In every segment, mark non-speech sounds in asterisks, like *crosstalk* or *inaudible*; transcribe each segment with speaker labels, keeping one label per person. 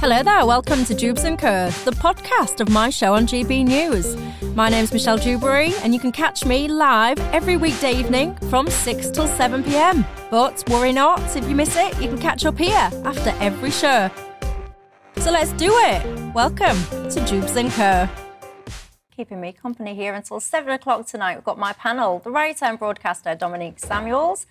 Speaker 1: Hello there, welcome to Dewbs and Co, the podcast of my show on GB News. My name's Michelle Dewberry, and you can catch me live every weekday evening from 6 till 7 pm. But worry not, if you miss it, you can catch up here after every show. So let's do it. Welcome to Dewbs and Co. Keeping me company here until 7 o'clock tonight, we've got my panel the writer and broadcaster Dominique Samuels,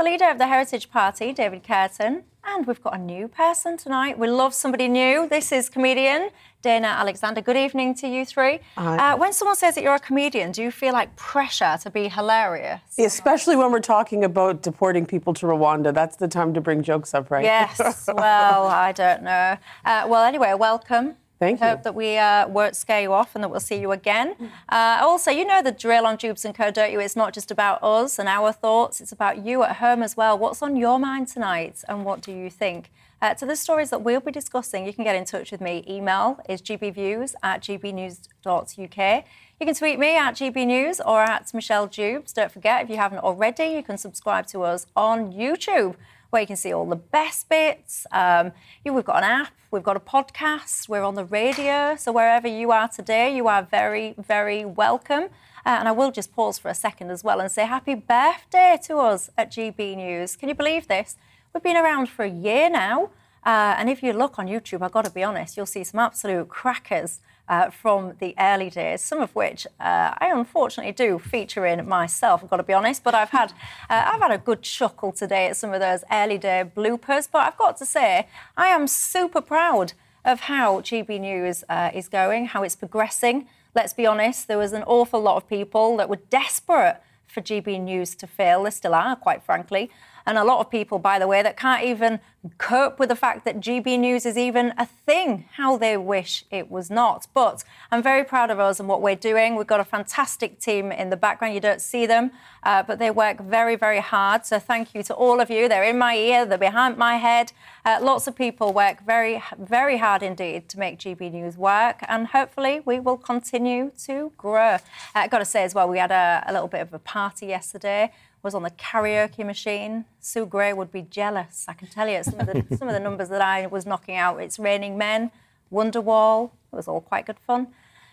Speaker 1: the leader of the Heritage Party, David Kurten, and we've got a new person tonight. We love somebody new. This is comedian Dana Alexander. Good evening to you three. Uh, when someone says that you're a comedian, do you feel like pressure to be hilarious?
Speaker 2: Especially when we're talking about deporting people to Rwanda. That's the time to bring jokes up, right?
Speaker 1: Yes. *laughs* well, I don't know. Uh, well, anyway, welcome.
Speaker 2: Thank you.
Speaker 1: Hope that we uh, won't scare you off and that we'll see you again. Uh, also, you know the drill on Dewbs and Co, don't you? It's not just about us and our thoughts, it's about you at home as well. What's on your mind tonight and what do you think? Uh, to the stories that we'll be discussing, you can get in touch with me. Email is gbviews at gbnews.uk. You can tweet me at gbnews or at Michelle Dewbs. Don't forget, if you haven't already, you can subscribe to us on YouTube where you can see all the best bits. Um, we've got an app, we've got a podcast, we're on the radio. So wherever you are today, you are very, very welcome. Uh, and I will just pause for a second as well and say happy birthday to us at GB News. Can you believe this? We've been around for a year now. Uh, and if you look on YouTube, I've got to be honest, you'll see some absolute crackers uh, from the early days, some of which uh, I unfortunately do feature in myself. I've got to be honest, but I've had uh, I've had a good chuckle today at some of those early day bloopers. But I've got to say, I am super proud of how GB News uh, is going, how it's progressing. Let's be honest, there was an awful lot of people that were desperate for GB News to fail. There still are, quite frankly. And a lot of people, by the way, that can't even cope with the fact that GB News is even a thing, how they wish it was not. But I'm very proud of us and what we're doing. We've got a fantastic team in the background. You don't see them, uh, but they work very, very hard. So thank you to all of you. They're in my ear, they're behind my head. Uh, lots of people work very, very hard indeed to make GB News work. And hopefully we will continue to grow. Uh, I've got to say as well, we had a, a little bit of a party yesterday was on the karaoke machine. Sue Gray would be jealous, I can tell you. Some of the, *laughs* some of the numbers that I was knocking out. It's Raining Men, Wonderwall. It was all quite good fun.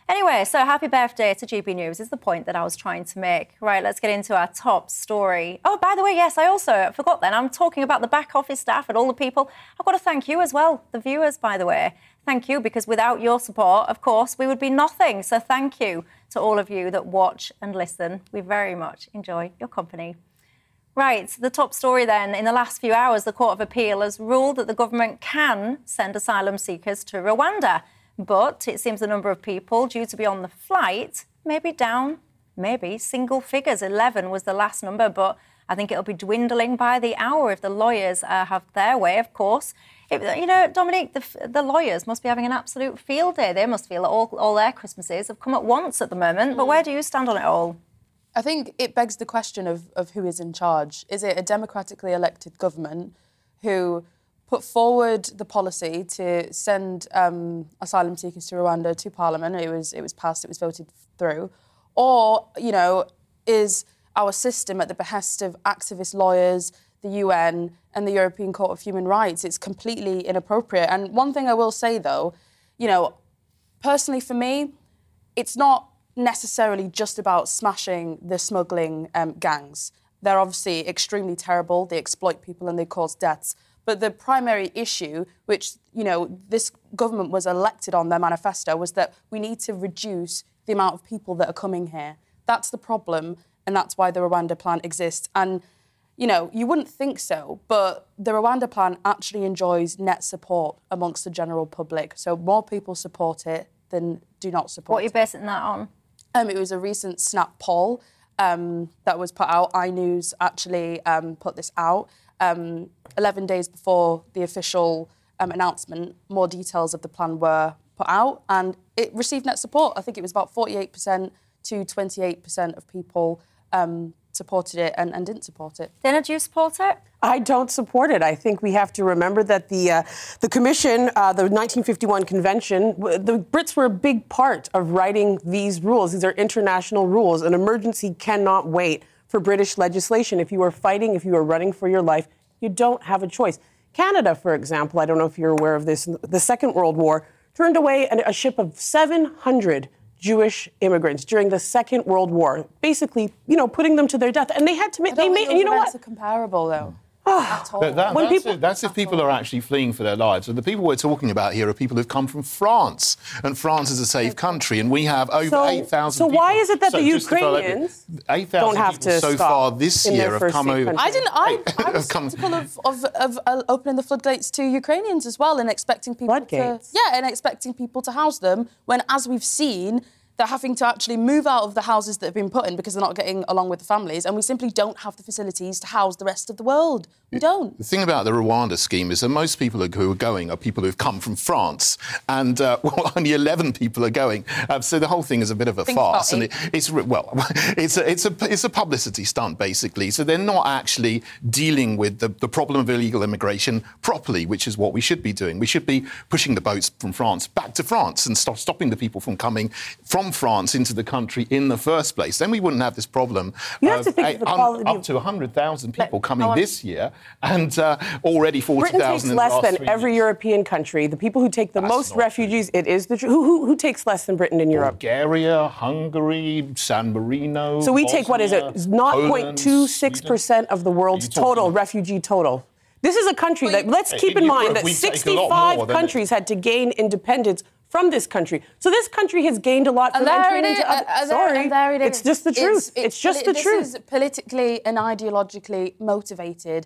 Speaker 1: Anyway, so happy birthday to GB News is the point that I was trying to make. Right, let's get into our top story. Oh, by the way, yes, I also forgot then. I'm talking about the back office staff and all the people. I've got to thank you as well, the viewers, by the way. Thank you, because without your support, of course, we would be nothing. So thank you to all of you that watch and listen. We very much enjoy your company. Right, the top story then. In the last few hours, the Court of Appeal has ruled that the government can send asylum seekers to Rwanda. But it seems the number of people due to be on the flight may be down, maybe single figures. 11 was the last number, but I think it'll be dwindling by the hour if the lawyers uh, have their way, of course. It, you know, Dominique, the, the, lawyers must be having an absolute field day. They must feel that all, all their Christmases have come at once at the moment. But where do you stand on it all?
Speaker 3: I think it begs the question of, of who is in charge. Is it a democratically elected government who put forward the policy to send um, asylum seekers to Rwanda to Parliament? It was it was passed, it was voted through, or you know, is our system at the behest of activist lawyers, the UN, and the European Court of Human Rights? It's completely inappropriate. And one thing I will say though, you know, personally for me, it's not necessarily just about smashing the smuggling um, gangs. They're obviously extremely terrible. They exploit people and they cause deaths. But the primary issue, which you know this government was elected on their manifesto, was that we need to reduce the amount of people that are coming here. That's the problem, and that's why the Rwanda plan exists. And you know, you wouldn't think so, but the Rwanda plan actually enjoys net support amongst the general public. So more people support it than do not support. It.
Speaker 1: What are you basing that on?
Speaker 3: Um, it was a recent Snap poll um, that was put out. iNews actually um, put this out um, 11 days before the official um, announcement. More details of the plan were put out, and it received net support. I think it was about 48% to 28% of people um, supported it and, and didn't support it.
Speaker 1: Dana, do you support it?
Speaker 2: I don't support it. I think we have to remember that the uh, the commission, uh, the 1951 convention, the Brits were a big part of writing these rules. These are international rules. An emergency cannot wait for British legislation. If you are fighting, if you are running for your life, you don't have a choice. Canada, for example, I don't know if you're aware of this, the Second World War turned away a ship of 700 Jewish immigrants during the Second World War, basically, you know, putting them to their death. And they had to make, they made,
Speaker 3: you
Speaker 2: know what?
Speaker 3: Are comparable though.
Speaker 4: But that, that's, people, if, that's if people are actually fleeing for their lives. And the people we're talking about here are people who've come from France. And France is a safe country. And we have over
Speaker 2: so,
Speaker 4: 8,000
Speaker 2: So
Speaker 4: people.
Speaker 2: why is it that so the Ukrainians
Speaker 4: 8,
Speaker 2: don't have to
Speaker 4: so far this year have come over?
Speaker 2: Country.
Speaker 3: I didn't. I, I was skeptical of, of, of uh, opening the floodgates to Ukrainians as well and expecting people
Speaker 2: floodgates.
Speaker 3: to... Yeah, and expecting people to house them when, as we've seen, they're having to actually move out of the houses that have been put in because they're not getting along with the families, and we simply don't have the facilities to house the rest of the world. We don't.
Speaker 4: The thing about the Rwanda scheme is that most people who are going are people who've come from France, and uh, *laughs* well, only 11 people are going. Uh, so the whole thing is a bit of a
Speaker 3: Think
Speaker 4: farce,
Speaker 3: and
Speaker 4: it, it's well, *laughs* it's a, it's a it's a publicity stunt basically. So they're not actually dealing with the, the problem of illegal immigration properly, which is what we should be doing. We should be pushing the boats from France back to France and stop stopping the people from coming from France into the country in the first place. Then we wouldn't have this problem.
Speaker 2: You have to think of the quality
Speaker 4: up to 100,000 people coming this year and uh, already 40,000
Speaker 2: Britain takes less than every
Speaker 4: years.
Speaker 2: European country. The people who take the
Speaker 4: That's
Speaker 2: most
Speaker 4: not
Speaker 2: refugees, it is the who, who, who takes less than Britain in Europe.
Speaker 4: Bulgaria, Hungary, San Marino.
Speaker 2: So we
Speaker 4: Bosnia,
Speaker 2: take what is it?
Speaker 4: Poland,
Speaker 2: 0.26 percent of the world's total refugee total. This is a country that let's keep
Speaker 4: in
Speaker 2: in mind
Speaker 4: Europe,
Speaker 2: that
Speaker 4: we take a lot
Speaker 2: 65 countries had to gain independence from this country. So this country has gained a lot from
Speaker 3: And there
Speaker 2: entering
Speaker 3: it is.
Speaker 2: into other.
Speaker 3: uh,
Speaker 2: Sorry,
Speaker 3: and there it
Speaker 2: it's just the truth. It's, just the
Speaker 3: this
Speaker 2: truth.
Speaker 3: is politically and ideologically motivated.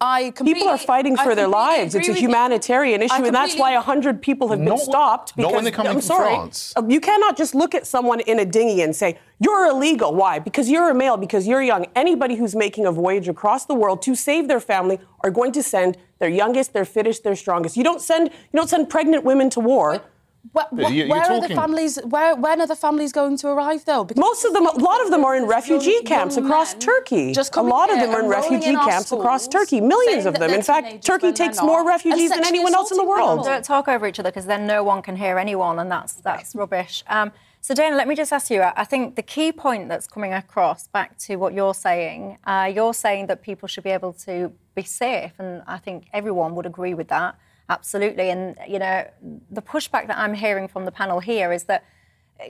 Speaker 3: I
Speaker 2: People are fighting
Speaker 3: I
Speaker 2: for their lives. It's a
Speaker 3: with you.
Speaker 2: humanitarian issue, and that's why
Speaker 3: completely-
Speaker 2: 100 people have been
Speaker 4: Not when-
Speaker 2: stopped.
Speaker 4: not
Speaker 2: Because
Speaker 4: when they're coming
Speaker 2: I'm
Speaker 4: from
Speaker 2: sorry,
Speaker 4: France.
Speaker 2: uh, you cannot just look at someone in a dinghy and say you're illegal. Why? Because you're a male. Because you're young. Anybody who's making a voyage across the world to save their family are going to send their youngest, their fittest, their strongest. You don't send you don't send pregnant women to war.
Speaker 3: Where, where,
Speaker 4: you- you're
Speaker 3: where are the families? Where when are the families going to arrive though? Because
Speaker 2: Most of them, a lot of them are in
Speaker 3: young-
Speaker 2: refugee camps
Speaker 3: young
Speaker 2: across Turkey.
Speaker 3: Just
Speaker 2: a lot of them are in refugee
Speaker 3: our
Speaker 2: camps across Turkey. Millions of them. In fact, Turkey takes more refugees than anyone else in the world.
Speaker 1: Don't talk over each other because then no one can hear anyone, and that's that's rubbish. Um, so, Dana, let me just ask you. I think the key point that's coming across back to what you're saying, uh, you're saying that people should be able to be safe, and I think everyone would agree with that. Absolutely. And, you know, the pushback that I'm hearing from the panel here is that,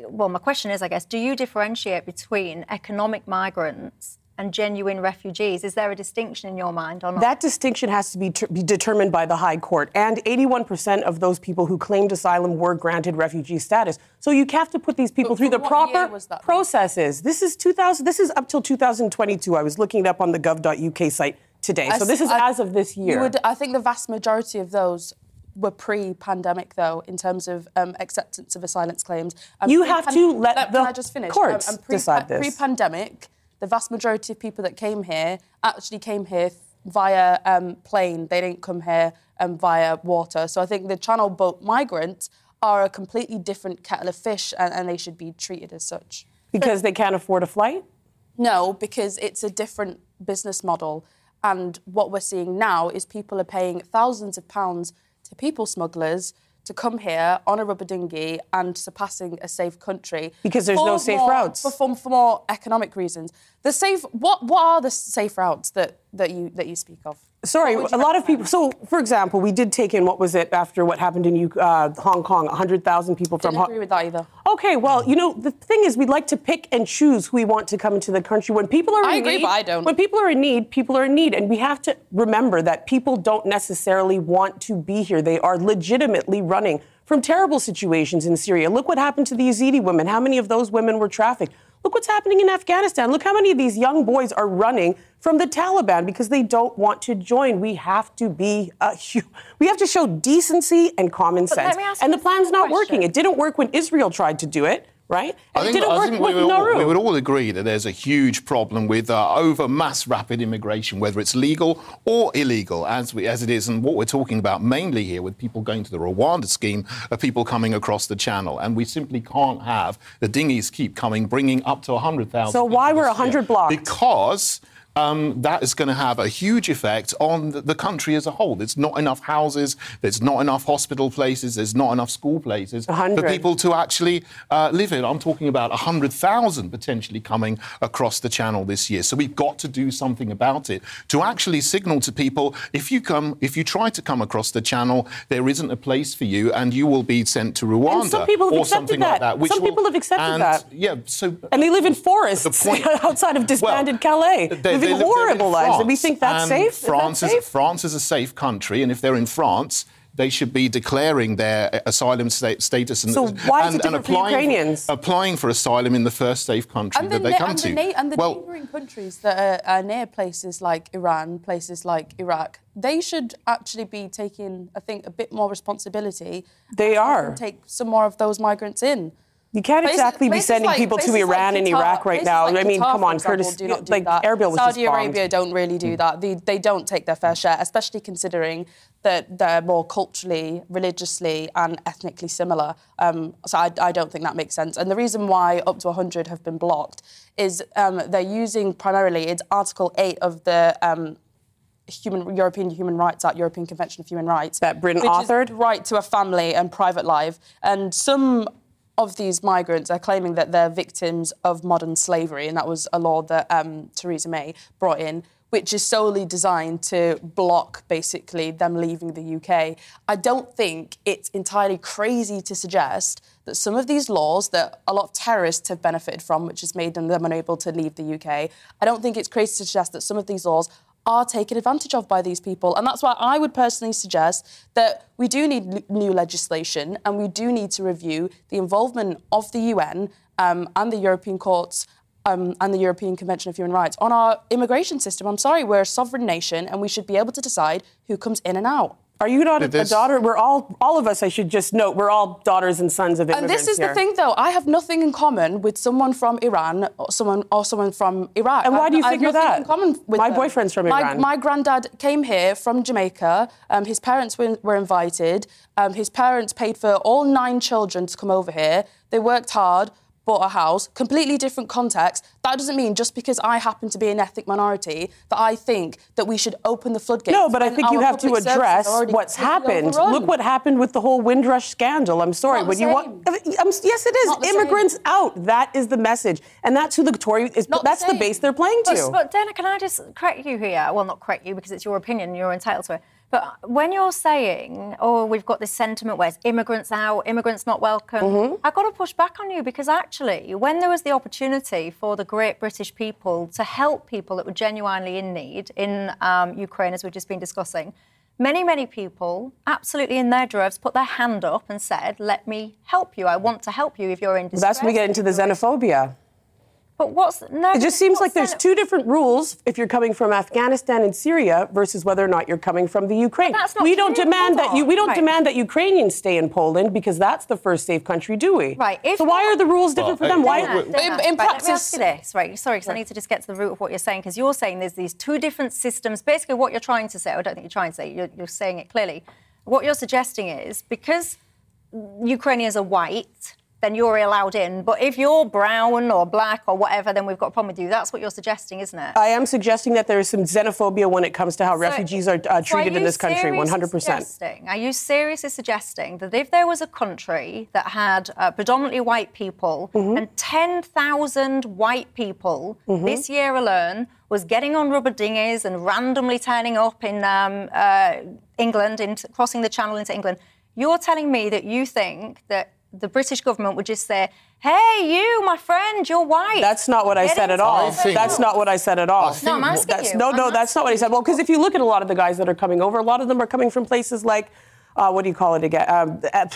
Speaker 1: well, my question is, I guess, do you differentiate between economic migrants and genuine refugees? Is there a distinction in your mind or not?
Speaker 2: That distinction has to be, ter- be determined by the High Court. And 81% of those people who claimed asylum were granted refugee status. So you have to put these people
Speaker 3: But
Speaker 2: through the
Speaker 3: for what year
Speaker 2: proper processes. This is 2000. This is up till 2022. I was looking it up on the gov.uk site today. So this is
Speaker 3: I-
Speaker 2: as of this year.
Speaker 3: You would, I think the vast majority of those were pre-pandemic, though, in terms of um, acceptance of asylum claims. And
Speaker 2: You have to let
Speaker 3: Can
Speaker 2: the
Speaker 3: I just finish?
Speaker 2: courts
Speaker 3: and pre-
Speaker 2: decide this.
Speaker 3: Pre-pandemic, the vast majority of people that came here actually came here via um, plane. They didn't come here um, via water. So I think the channel boat migrants are a completely different kettle of fish, and, and they should be treated as such.
Speaker 2: because they can't afford a flight?
Speaker 3: No, because it's a different business model. And what we're seeing now is people are paying thousands of pounds to people smugglers to come here on a rubber dinghy and surpassing a safe country.
Speaker 2: Because there's no safe
Speaker 3: more-
Speaker 2: routes.
Speaker 3: For, for, for more economic reasons. The safe what what are the safe routes that, that you that you speak of?
Speaker 2: Sorry, a lot of people. So, for example, we did take in what was it after what happened in uh, Hong Kong? 100,000 people from Hong
Speaker 3: agree with that either.
Speaker 2: Okay, well, you know, the thing is, we'd like to pick and choose who we want to come into the country. When people are
Speaker 3: I
Speaker 2: in
Speaker 3: agree,
Speaker 2: need,
Speaker 3: but I don't.
Speaker 2: When people are in need, people are in need, and we have to remember that people don't necessarily want to be here. They are legitimately running from terrible situations in Syria. Look what happened to the Yazidi women. How many of those women were trafficked? Look what's happening in Afghanistan. Look how many of these young boys are running from the Taliban because they don't want to join. We have to be, uh, *laughs* we have to show decency and common
Speaker 1: But
Speaker 2: sense. And the plan's not
Speaker 1: question.
Speaker 2: working. It didn't work when Israel tried to do it, right?
Speaker 4: I think,
Speaker 2: it didn't
Speaker 4: I
Speaker 2: work
Speaker 4: think
Speaker 2: with
Speaker 4: we, would we would all agree that there's a huge problem with uh, over mass rapid immigration, whether it's legal or illegal, as, we, as it is. And what we're talking about mainly here with people going to the Rwanda scheme are people coming across the channel. And we simply can't have the dinghies keep coming, bringing up to 100,000.
Speaker 2: So why were
Speaker 4: this
Speaker 2: 100 blocked?
Speaker 4: Because. Um, that is going to have a huge effect on the, country as a whole. There's not enough houses, there's not enough hospital places, there's not enough school places for people to actually uh, live in. I'm talking about 100,000 potentially coming across the channel this year. So we've got to do something about it to actually signal to people if you come, if you try to come across the channel, there isn't a place for you, and you will be sent to Rwanda
Speaker 2: some people have
Speaker 4: or something like
Speaker 2: that.
Speaker 4: that.
Speaker 2: Some
Speaker 4: will-
Speaker 2: people have accepted
Speaker 4: and,
Speaker 2: that.
Speaker 4: Yeah. So
Speaker 2: And they live in forests
Speaker 4: point- *laughs*
Speaker 2: outside of disbanded
Speaker 4: well,
Speaker 2: Calais,
Speaker 4: they-
Speaker 2: living
Speaker 4: they live- they're in
Speaker 2: horrible lives. And we think that's
Speaker 4: and
Speaker 2: safe? Is that
Speaker 4: France
Speaker 2: safe?
Speaker 4: France is a safe country, and if they're in France, they should be declaring their uh, asylum sta- status and,
Speaker 2: So why
Speaker 4: and, and
Speaker 2: different for
Speaker 4: applying,
Speaker 2: Ukrainians?
Speaker 4: applying for asylum in the first safe country
Speaker 3: and the,
Speaker 4: that they
Speaker 3: na-
Speaker 4: come
Speaker 3: and
Speaker 4: to.
Speaker 3: the, na- and the
Speaker 4: well,
Speaker 3: neighbouring countries that are, are near places like Iran, places like Iraq, they should actually be taking, I think, a bit more responsibility.
Speaker 2: They are.
Speaker 3: Take some more of those migrants in.
Speaker 2: You can't
Speaker 3: Places-
Speaker 2: exactly be sending
Speaker 3: like-
Speaker 2: people to
Speaker 3: places like
Speaker 2: Iran and Iraq right now.
Speaker 3: like
Speaker 2: I mean,
Speaker 3: Qatar,
Speaker 2: come on, Curtis.
Speaker 3: do not do
Speaker 2: like
Speaker 3: that.
Speaker 2: Erbil was
Speaker 3: Saudi
Speaker 2: bombed.
Speaker 3: Arabia don't really do that. They, they don't take their fair share, especially considering that they're more culturally, religiously, and ethnically similar. Um, so I, I don't think that makes sense. And the reason why up to 100 have been blocked is um, they're using primarily it's Article 8 of the. Um, Human European Human Rights Act, European Convention of Human Rights,
Speaker 2: That Britain authored?
Speaker 3: right to a family and private life. And some of these migrants are claiming that they're victims of modern slavery, and that was a law that um, Theresa May brought in, which is solely designed to block basically them leaving the UK. I don't think it's entirely crazy to suggest that some of these laws that a lot of terrorists have benefited from, which has made them unable to leave the UK, I don't think it's crazy to suggest that some of these laws are taken advantage of by these people. And that's why I would personally suggest that we do need l- new legislation and we do need to review the involvement of the UN um, and the European courts. Um, and the European Convention of Human Rights on our immigration system. I'm sorry, we're a sovereign nation and we should be able to decide who comes in and out.
Speaker 2: Are you not a, a daughter? We're all, all of us, I should just note, we're all daughters and sons of immigrants.
Speaker 3: And this is
Speaker 2: here.
Speaker 3: the thing, though. I have nothing in common with someone from Iran or someone or someone from Iraq.
Speaker 2: And why
Speaker 3: I-
Speaker 2: do you
Speaker 3: I have
Speaker 2: figure
Speaker 3: nothing
Speaker 2: that?
Speaker 3: In common with
Speaker 2: My
Speaker 3: them.
Speaker 2: boyfriend's from
Speaker 3: my,
Speaker 2: Iran.
Speaker 3: My granddad came here from Jamaica. Um, his parents were, were invited. Um, his parents paid for all nine children to come over here. They worked hard. Bought a house, completely different context. That doesn't mean just because I happen to be an ethnic minority that I think that we should open the floodgates.
Speaker 2: No, but I think you have to address what's happened.
Speaker 3: overrun.
Speaker 2: Look what happened with the whole Windrush scandal. I'm sorry,
Speaker 3: Not the
Speaker 2: when you want,
Speaker 3: same.
Speaker 2: um, yes, it is.
Speaker 3: Not the same.
Speaker 2: Immigrants out. That is the message, and that's who the Tory is.
Speaker 3: Not
Speaker 2: that's the,
Speaker 3: same.
Speaker 2: base they're playing to.
Speaker 1: But, but Dana, can I just correct you here? Well, not correct you because it's your opinion, you're entitled to it. But when you're saying, oh, we've got this sentiment where it's immigrants out, immigrants not welcome,
Speaker 2: Mm-hmm.
Speaker 1: I've got to push back on you because actually, when there was the opportunity for the great British people to help people that were genuinely in need in um, Ukraine, as we've just been discussing, many, many people, absolutely in their droves, put their hand up and said, let me help you. I want to help you if you're in distress.
Speaker 2: that's when we get into the xenophobia.
Speaker 1: But what's no?
Speaker 2: It just seems like there's two different rules if you're coming from Afghanistan and Syria versus whether or not you're coming from the Ukraine.
Speaker 1: But that's not
Speaker 2: we don't
Speaker 1: true.
Speaker 2: demand that you we don't
Speaker 1: Right.
Speaker 2: demand that Ukrainians stay in Poland because that's the first safe country, do we?
Speaker 1: Right, if
Speaker 2: so why
Speaker 1: you're-
Speaker 2: the rules different
Speaker 4: Well,
Speaker 2: for them? Why?
Speaker 1: Dana,
Speaker 4: In-
Speaker 1: Dana,
Speaker 3: in
Speaker 1: right, Let me
Speaker 3: practice-
Speaker 1: ask you this, right? Sorry, because I need to just get to the root of what you're saying, because you're saying there's these two different systems. Basically, what you're trying to say, I don't think you're trying to say, you're, you're saying it clearly. What you're suggesting is because Ukrainians are white, then you're allowed in. But if you're brown or black or whatever, then we've got a problem with you. That's what you're suggesting, isn't it?
Speaker 2: I am suggesting that there is some xenophobia when it comes to how
Speaker 1: So-
Speaker 2: refugees are uh,
Speaker 1: so
Speaker 2: treated in this country,
Speaker 1: seriously
Speaker 2: 100%.
Speaker 1: suggesting- Are you seriously suggesting that if there was a country that had uh, predominantly white people
Speaker 2: Mm-hmm.
Speaker 1: and 10,000 white people
Speaker 2: Mm-hmm.
Speaker 1: this year alone was getting on rubber dinghies and randomly turning up in um, uh, England, into, crossing the channel into England, you're telling me that you think that the British government would just say, hey, you, my friend, you're white.
Speaker 2: That's not what I said at all.
Speaker 4: Think-
Speaker 2: That's not what I said at all.
Speaker 1: No, I'm asking
Speaker 2: That's,
Speaker 1: you.
Speaker 2: no,
Speaker 1: I'm
Speaker 2: no, that's not what I said. Well, because if you look at a lot of the guys that are coming over, a lot of them are coming from places like, uh, what do you call it again? Um, uh,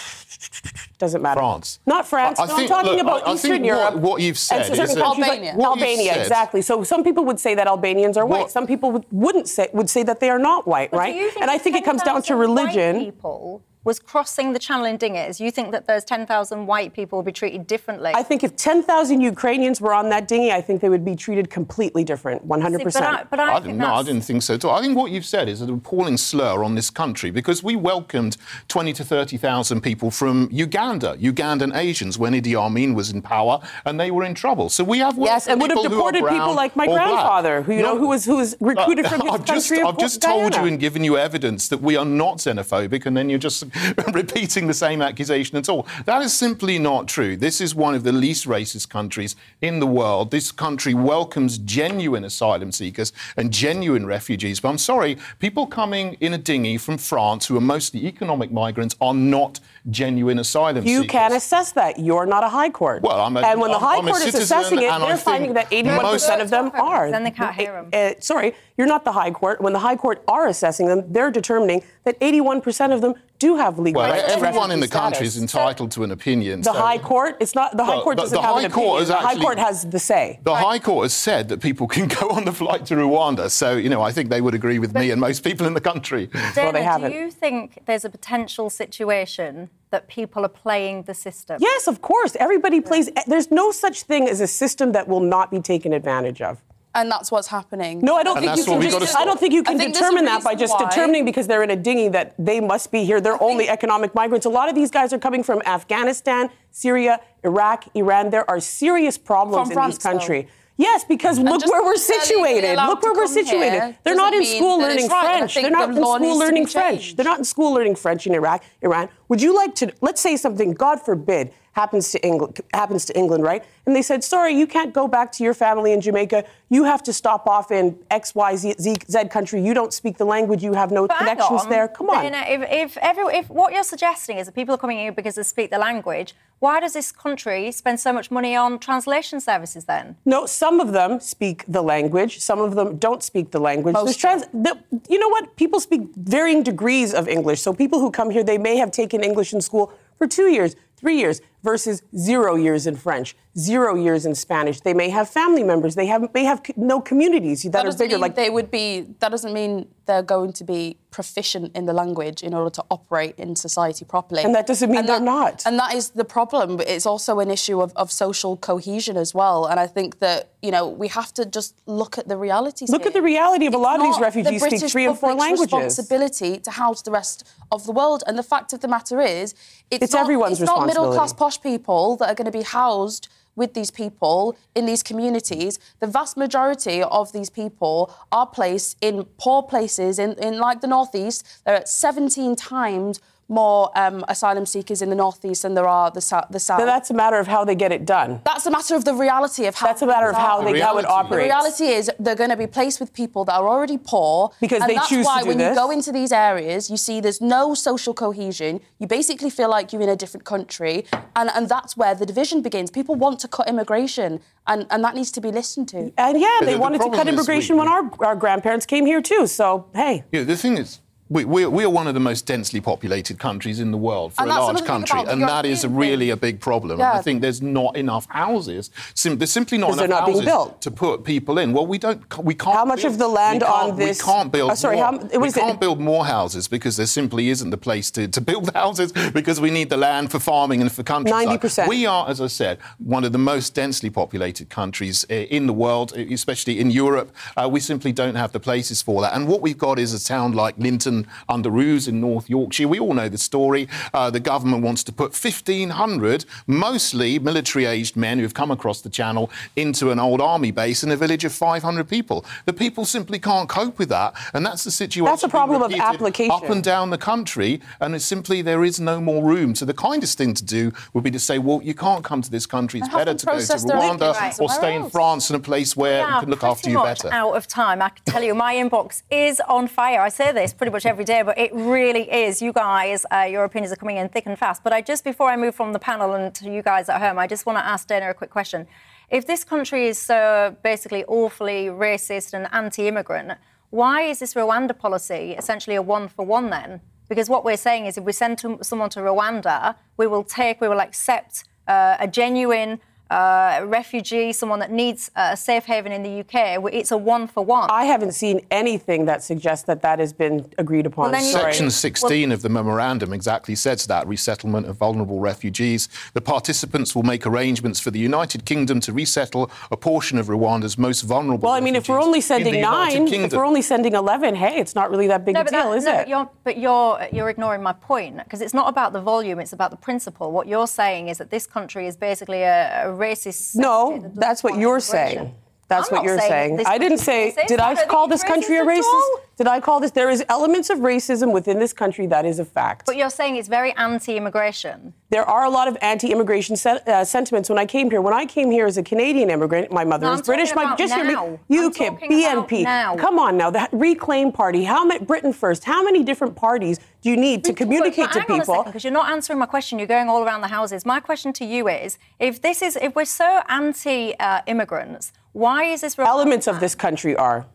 Speaker 2: *laughs* doesn't matter.
Speaker 4: France.
Speaker 2: Not France.
Speaker 4: I- I
Speaker 2: no,
Speaker 4: think-
Speaker 2: I'm talking
Speaker 4: look,
Speaker 2: about
Speaker 4: I- I
Speaker 2: Eastern
Speaker 4: think what-
Speaker 2: Europe.
Speaker 4: what you've
Speaker 2: and
Speaker 4: said
Speaker 2: certain
Speaker 4: is that-
Speaker 2: countries like
Speaker 3: Albania.
Speaker 4: What
Speaker 2: Albania,
Speaker 4: said-
Speaker 2: exactly. So some people would say that Albanians are white.
Speaker 4: What-
Speaker 2: Some people would, wouldn't say would say that they are not white,
Speaker 1: But
Speaker 2: right? and I think it comes down to
Speaker 1: 10,000 white
Speaker 2: religion.
Speaker 1: People was crossing the channel in dinghies, you think that those 10,000 white people would be treated differently?
Speaker 2: I think if 10,000 Ukrainians were on that dinghy, I think they would be treated completely different, 100%.
Speaker 1: See, but I, but I,
Speaker 4: I
Speaker 1: think
Speaker 4: didn't, no, I didn't think so at all. I think what you've said is an appalling slur on this country because we welcomed 20 to 30,000 people from Uganda, Ugandan Asians, when Idi Amin was in power and they were in trouble. So we have
Speaker 2: Yes, and would have
Speaker 4: people who are
Speaker 2: deported people like my
Speaker 4: or black.
Speaker 2: grandfather, who you know, who was who was recruited uh, from his
Speaker 4: I've just,
Speaker 2: country of
Speaker 4: I've just told you and given you evidence that we are not xenophobic, and then you're just *laughs* repeating the same accusation at all. That is simply not true. This is one of the least racist countries in the world. This country welcomes genuine asylum seekers and genuine refugees. But I'm sorry, people coming in a dinghy from France who are mostly economic migrants are not genuine asylum
Speaker 2: You
Speaker 4: seekers.
Speaker 2: You can assess that. You're not a high court.
Speaker 4: Well, I'm a-
Speaker 2: and when the
Speaker 4: I'm-
Speaker 2: high
Speaker 4: I'm
Speaker 2: court is assessing it, they're finding that 81%
Speaker 4: most-
Speaker 2: of them are.
Speaker 1: Then they can't hear 'em.
Speaker 2: Uh, sorry, you're not the high court. When the high court are assessing them, they're determining that 81% of them do have legal
Speaker 4: Well,
Speaker 2: right to
Speaker 4: everyone in the
Speaker 2: refugee
Speaker 4: country is
Speaker 2: status.
Speaker 4: entitled to an opinion.
Speaker 2: The
Speaker 4: so-
Speaker 2: high court, it's not the high
Speaker 4: Well,
Speaker 2: court doesn't
Speaker 4: the
Speaker 2: have
Speaker 4: high
Speaker 2: an
Speaker 4: court
Speaker 2: opinion.
Speaker 4: is
Speaker 2: the high court has the say.
Speaker 4: The High Court has said that people can *laughs* go on the flight to Rwanda. So, you know, I think they would agree with me and most people in the country.
Speaker 1: Dana,
Speaker 2: they haven't.
Speaker 1: do you think there's a potential situation that people are playing the system?
Speaker 2: Yes, of course. Everybody plays. There's no such thing as a system that will not be taken advantage of.
Speaker 3: And that's what's happening.
Speaker 2: No, I don't
Speaker 4: And
Speaker 2: think you can. Just, I don't think you can
Speaker 3: think
Speaker 2: determine that by just
Speaker 3: why-
Speaker 2: determining because they're in a dinghy that they must be here. They're only economic migrants. A lot of these guys are coming from Afghanistan, Syria, Iraq, Iran. There are serious problems
Speaker 3: From
Speaker 2: in
Speaker 3: France,
Speaker 2: this country. Yes, because look where we're situated. Look where we're
Speaker 3: come here
Speaker 2: situated. They're not
Speaker 3: doesn't
Speaker 2: in school learning
Speaker 3: right.
Speaker 2: French. They're not
Speaker 3: the
Speaker 2: in school learning French. They're not in school learning French in Iraq, Iran. Would you like to let's say something, God forbid, happens to England happens to England, right? And they said, sorry, you can't go back to your family in Jamaica. You have to stop off in X, Y, Z, Z, Z country. You don't speak the language. You have no
Speaker 1: But
Speaker 2: connections
Speaker 1: on,
Speaker 2: there. Come on.
Speaker 1: Dana, if, if, every, if what you're suggesting is that people are coming here because they speak the language, why does this country spend so much money on translation services then?
Speaker 2: No, some of them speak the language. Some of them don't speak the language.
Speaker 3: Most
Speaker 2: trans- the, you know what? People speak varying degrees of English. So people who come here, they may have taken English in school for two years, three years, versus zero years in French, zero years in Spanish. They may have family members. They have may have no communities that,
Speaker 3: that
Speaker 2: are
Speaker 3: doesn't
Speaker 2: bigger.
Speaker 3: mean
Speaker 2: Like
Speaker 3: they would be. That doesn't mean they're going to be proficient in the language in order to operate in society properly.
Speaker 2: And that doesn't mean they're
Speaker 3: that-
Speaker 2: not.
Speaker 3: And that is the problem. It's also an issue of, of social cohesion as well. And I think that you know we have to just look at the realities.
Speaker 2: Look
Speaker 3: here.
Speaker 2: at the reality of a lot of these
Speaker 3: not the
Speaker 2: refugees speak three and four languages.
Speaker 3: Responsibility to house the rest of the world. And the fact of the matter is, it's,
Speaker 2: It's
Speaker 3: not,
Speaker 2: everyone's
Speaker 3: it's not middle class
Speaker 2: responsibility.
Speaker 3: People that are going to be housed with these people in these communities. The vast majority of these people are placed in poor places, in, in like the northeast. They're at 17 times more um, asylum seekers in the northeast than there are the, sou- the south.
Speaker 2: But that's a matter of how they get it done.
Speaker 3: That's a matter of the reality of how.
Speaker 2: That's a matter of how they how it
Speaker 4: reality-
Speaker 3: The
Speaker 2: operates.
Speaker 3: reality is they're going to be placed with people that are already poor.
Speaker 2: Because
Speaker 3: and
Speaker 2: they
Speaker 3: that's
Speaker 2: choose to
Speaker 3: why
Speaker 2: do
Speaker 3: when
Speaker 2: this.
Speaker 3: you go into these areas, you see there's no social cohesion. You basically feel like you're in a different country. And, and that's where the division begins. People want to cut immigration, and, and that needs to be listened to.
Speaker 2: And yeah,
Speaker 4: The-
Speaker 2: they
Speaker 4: the
Speaker 2: wanted to cut immigration
Speaker 4: we-
Speaker 2: when our, our grandparents came here too. So hey,
Speaker 4: Yeah, the thing is, we, we, we are one of the most densely populated countries in the world for
Speaker 3: And
Speaker 4: a large country,
Speaker 3: about the
Speaker 4: and that is a really a big problem.
Speaker 3: Yeah.
Speaker 4: I think there's not enough houses. Sim- there's simply not
Speaker 2: 'Cause
Speaker 4: enough
Speaker 2: not being
Speaker 4: houses
Speaker 2: built.
Speaker 4: to put people in. Well, we don't. We can't.
Speaker 2: How much
Speaker 4: build-
Speaker 2: of the land on this-
Speaker 4: We can't build.
Speaker 2: Oh, sorry,
Speaker 4: more.
Speaker 2: how-
Speaker 4: we
Speaker 2: it?
Speaker 4: can't build more houses because there simply isn't the place to, to build houses because we need the land for farming and for countryside.
Speaker 2: 90%.
Speaker 4: We are, as I said, one of the most densely populated countries uh, in the world, especially in Europe. Uh, we simply don't have the places for that. And what we've got is a town like Linton on Ouse in North Yorkshire. We all know the story. Uh, the government wants to put 1,500, mostly military-aged men who have come across the channel, into an old army base in a village of 500 people. The people simply can't cope with that, and that's the situation.
Speaker 2: That's a problem of application.
Speaker 4: Up and down the country, and it's simply there is no more room. So the kindest thing to do would be to say, well, you can't come to this country. It's better to go to Rwanda
Speaker 3: immigrants
Speaker 4: or stay in. France in a place where
Speaker 1: We
Speaker 4: we can look after you better.
Speaker 1: out of time. I can tell you, my inbox is on fire. I say this pretty much every day, but it really is. You guys, uh, your opinions are coming in thick and fast. But I just, before I move from the panel and to you guys at home, I just want to ask Dana a quick question. If this country is so basically awfully racist and anti-immigrant, why is this Rwanda policy essentially a one for one then? Because what we're saying is if we send to, someone to Rwanda, we will take, we will accept uh, a genuine uh, refugee, someone that needs a safe haven in the UK, it's a one for one.
Speaker 2: I haven't seen anything that suggests that that has been agreed upon.
Speaker 1: Well, then
Speaker 2: Sorry.
Speaker 4: Section 16 of the memorandum exactly says that resettlement of vulnerable refugees. The participants will make arrangements for the United Kingdom to resettle a portion of Rwanda's most vulnerable.
Speaker 2: Well, I mean, if we're only sending
Speaker 4: United
Speaker 2: nine, if we're only sending 11, hey, it's not really that big a deal,
Speaker 1: that-
Speaker 2: is
Speaker 1: no,
Speaker 2: it?
Speaker 1: But you're, but you're you're ignoring my point because it's not about the volume; it's about the principle. What you're saying is that this country is basically a, a racist.
Speaker 2: No,
Speaker 1: state that doesn't
Speaker 2: that's what you're saying. That's
Speaker 1: I'm
Speaker 2: what you're
Speaker 1: saying
Speaker 2: saying. I didn't say.
Speaker 1: racist.
Speaker 2: Did
Speaker 1: I
Speaker 2: call this country a
Speaker 1: racist at
Speaker 2: racist?
Speaker 1: all.
Speaker 2: Did I call this? There is elements of racism within this country. That is a fact.
Speaker 1: But you're saying it's very anti-immigration.
Speaker 2: There are a lot of anti-immigration se- uh, sentiments when I came here. When I came here as a Canadian immigrant, my mother
Speaker 1: No,
Speaker 2: is
Speaker 1: I'm
Speaker 2: British. My just hear me. UKIP, BNP.
Speaker 1: now.
Speaker 2: Come on now, the Reclaim Party. How many Britain First? How many different parties do you need to communicate
Speaker 1: But
Speaker 2: to
Speaker 1: hang on
Speaker 2: people?
Speaker 1: because you're not answering my question. You're going all around the houses. My question to you is: If this is, if we're so anti-immigrants, why is this
Speaker 2: Elements of this country are.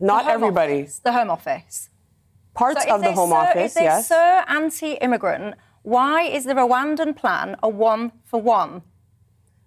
Speaker 2: Not
Speaker 1: The
Speaker 2: everybody.
Speaker 1: Office, the Home Office.
Speaker 2: Parts
Speaker 1: So
Speaker 2: of the Home
Speaker 1: so,
Speaker 2: Office,
Speaker 1: If they're
Speaker 2: yes.
Speaker 1: so anti-immigrant, why is the Rwandan plan a one for one?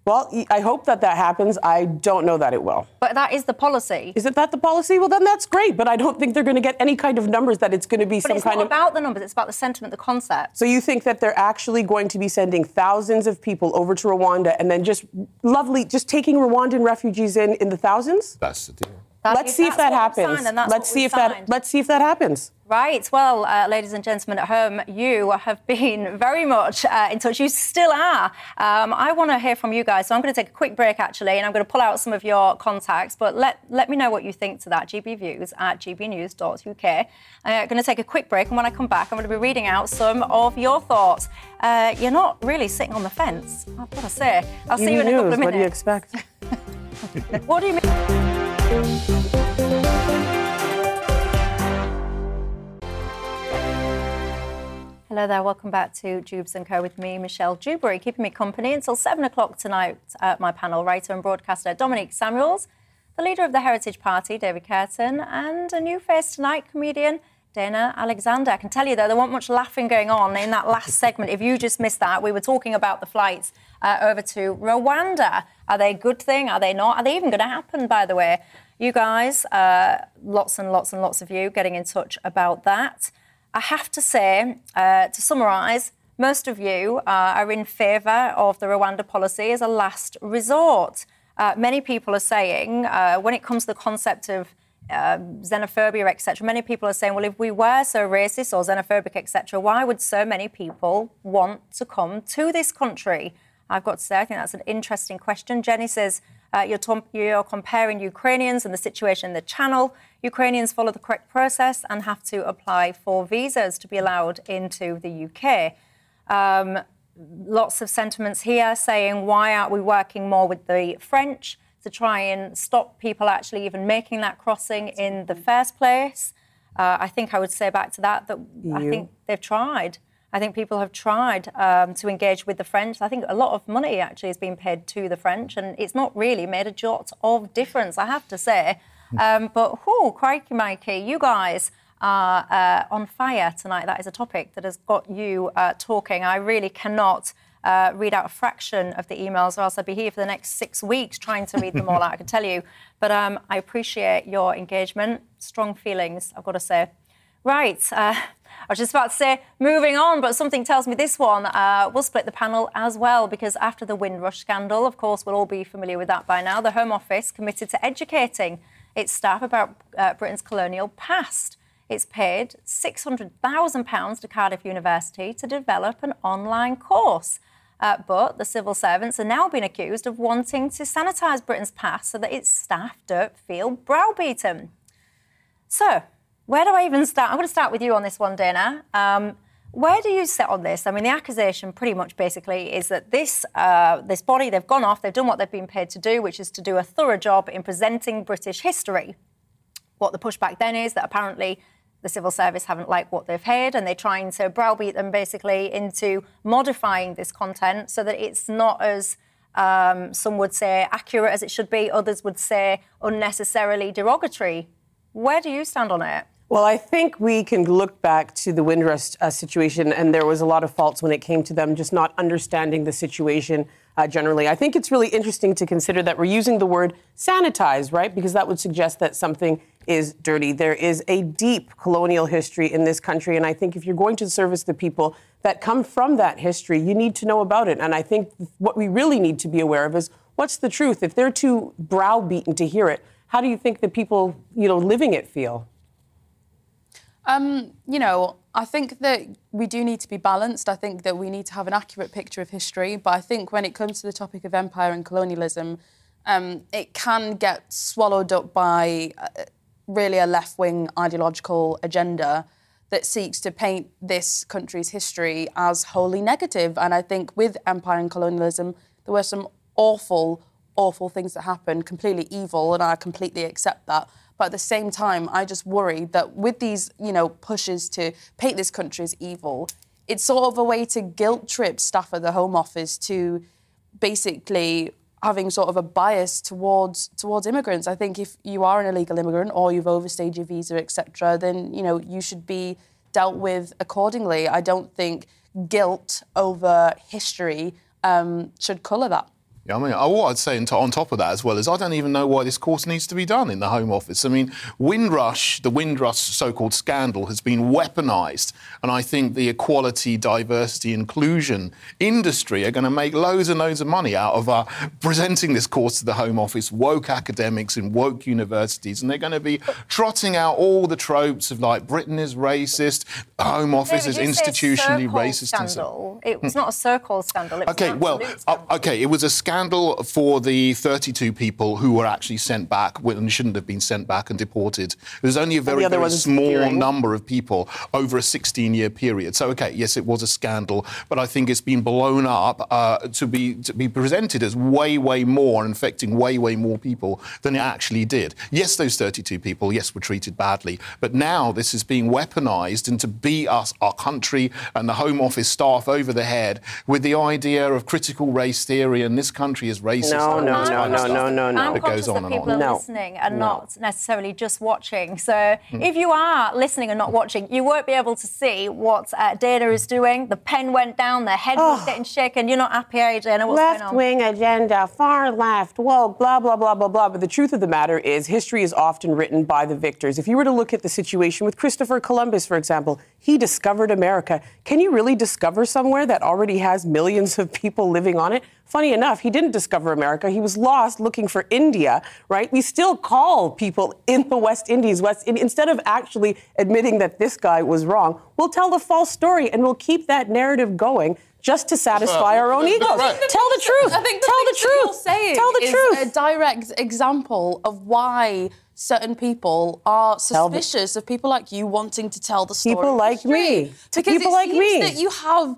Speaker 2: Well, I hope that that happens. I don't know that it will.
Speaker 1: But that is the policy.
Speaker 2: Is it that the policy? Well, then that's great, but I don't think they're going to get any kind of numbers that it's going to be
Speaker 1: But
Speaker 2: some
Speaker 1: it's not about the numbers. It's about the sentiment, the concept.
Speaker 2: So you think that they're actually going to be sending thousands of people over to Rwanda and then just lovely, just taking Rwandan refugees in in the thousands?
Speaker 4: That's the deal.
Speaker 2: Let's see if that happens.
Speaker 1: signed,
Speaker 2: Let's see if that. Let's see if that happens.
Speaker 1: Right. Well, uh, ladies and gentlemen at home, you have been *laughs* very much uh, in touch. You still are. Um, I want to hear from you guys. So I'm going to take a quick break, actually, and I'm going to pull out some of your contacts. But let, let me know what you think to that. GBviews at gbnews.uk. I'm going to take a quick break, and when I come back, I'm going to be reading out some of your thoughts. Uh, you're not really sitting on the fence, I've got to say. I'll see you in a couple of
Speaker 2: What do you
Speaker 1: minutes.
Speaker 2: expect? *laughs*
Speaker 1: What do you mean? Hello there, welcome back to Dewbs and Co with me, Michelle Dewberry, keeping me company until seven o'clock tonight at my panel. Writer and broadcaster Dominique Samuels, the leader of the Heritage Party, David Kurten, and a new face tonight, comedian Dana Alexander. I can tell you though, there wasn't much laughing going on in that last segment. If you just missed that, we were talking about the flights uh, over to Rwanda. Are they a good thing? Are they not? Are they even going to happen, by the way? You guys, uh, lots and lots and lots of you getting in touch about that. I have to say, uh, to summarise, most of you uh, are in favour of the Rwanda policy as a last resort. Uh, many people are saying, uh, when it comes to the concept of uh, xenophobia, etc., many people are saying, well, if we were so racist or xenophobic, etc., why would so many people want to come to this country? I've got to say, I think that's an interesting question. Jenny says, uh, you're, tom- you're comparing Ukrainians and the situation in the Channel. Ukrainians follow the correct process and have to apply for visas to be allowed into the UK. Um, lots of sentiments here saying, why aren't we working more with the French to try and stop people actually even making that crossing in the first place? Uh, I think I would say back to that that I think they've tried. I think people have tried um, to engage with the French. I think a lot of money actually has been paid to the French, and it's not really made a jot of difference, I have to say. Um, but, whoo, crikey, Mikey, you guys are uh, on fire tonight. That is a topic that has got you uh, talking. I really cannot uh, read out a fraction of the emails, or else I'd be here for the next six weeks trying to read them all *laughs* out, I can tell you. But um, I appreciate your engagement. Strong feelings, I've got to say. Right. Uh, I was just about to say moving on, but something tells me this one uh, will split the panel as well because after the Windrush scandal, of course, we'll all be familiar with that by now. The Home Office committed to educating its staff about uh, Britain's colonial past. It's paid £600,000 to Cardiff University to develop an online course. Uh, but the civil servants are now being accused of wanting to sanitise Britain's past so that its staff don't feel browbeaten. So, where do I even start? I'm going to start with you on this one, Dana. Um, where do you sit on this? I mean, the accusation pretty much basically is that this uh, this body they've gone off, they've done what they've been paid to do, which is to do a thorough job in presenting British history. What the pushback then is that apparently the civil service haven't liked what they've heard and they're trying to browbeat them basically into modifying this content so that it's not as um, some would say accurate as it should be, others would say unnecessarily derogatory. Where do you stand on it?
Speaker 2: Well, I think we can look back to the Windrush uh, situation, and there was a lot of faults when it came to them just not understanding the situation uh, generally. I think it's really interesting to consider that we're using the word sanitize, right? Because that would suggest that something is dirty. There is a deep colonial history in this country, and I think if you're going to service the people that come from that history, you need to know about it. And I think what we really need to be aware of is what's the truth. If they're too browbeaten to hear it, how do you think the people, you know, living it feel?
Speaker 3: Um, you know, I think that we do need to be balanced. I think that we need to have an accurate picture of history. But I think when it comes to the topic of empire and colonialism, um, it can get swallowed up by uh, really a left wing ideological agenda that seeks to paint this country's history as wholly negative. And I think with empire and colonialism, there were some awful, awful things that happened, completely evil, and I completely accept that. But at the same time, I just worry that with these, you know, pushes to paint this country as evil, it's sort of a way to guilt trip staff at the Home Office to basically having sort of a bias towards towards immigrants. I think if you are an illegal immigrant or you've overstayed your visa, etc., then you know you should be dealt with accordingly. I don't think guilt over history um, should colour that.
Speaker 4: Yeah, I mean, uh, what I'd say on top of that as well is I don't even know why this course needs to be done in the Home Office. I mean, Windrush, the Windrush so-called scandal, has been weaponised, and I think the equality, diversity, inclusion industry are going to make loads and loads of money out of uh, presenting this course to the Home Office, woke academics in woke universities, and they're going to be trotting out all the tropes of like Britain is racist, Home Office is institutionally racist.
Speaker 1: Scandal. It was not a so-called scandal.
Speaker 4: okay, well, uh, okay, it was a scandal scandal for the 32 people who were actually sent back and shouldn't have been sent back and deported. There's only a very, very small number of people over a 16 year period. So, okay, yes, it was a scandal, but I think it's been blown up uh, to, be, to be presented as way, way more and affecting way, way more people than it actually did. Yes, those 32 people, yes, were treated badly, but now this is being weaponized and to beat us, our country, and the Home Office staff over the head with the idea of critical race theory and this kind country is racist.
Speaker 2: No, no, no, no, no, no, no.
Speaker 1: It goes on and people on. are listening and no. not necessarily just watching. So hmm. if you are listening and not watching, you won't be able to see what uh, Dana is doing. The pen went down, the head oh. was getting shaken. You're not happy, are you, Dana? What's
Speaker 2: left wing agenda, far left, woke, blah, blah, blah, blah, blah. But the truth of the matter is, history is often written by the victors. If you were to look at the situation with Christopher Columbus, for example, he discovered America. Can you really discover somewhere that already has millions of people living on it? Funny enough, he didn't discover America. He was lost looking for India, right? We still call people in the West Indies West instead of actually admitting that this guy was wrong. We'll tell the false story and we'll keep that narrative going just to satisfy uh, our own *laughs* egos. Right. Tell the truth.
Speaker 3: I think the
Speaker 2: tell the truth.
Speaker 3: Saying
Speaker 2: tell the
Speaker 3: is
Speaker 2: truth.
Speaker 3: A direct example of why certain people are suspicious of people like you wanting to tell the story.
Speaker 2: People like me.
Speaker 3: To
Speaker 2: because people like me.
Speaker 3: That you have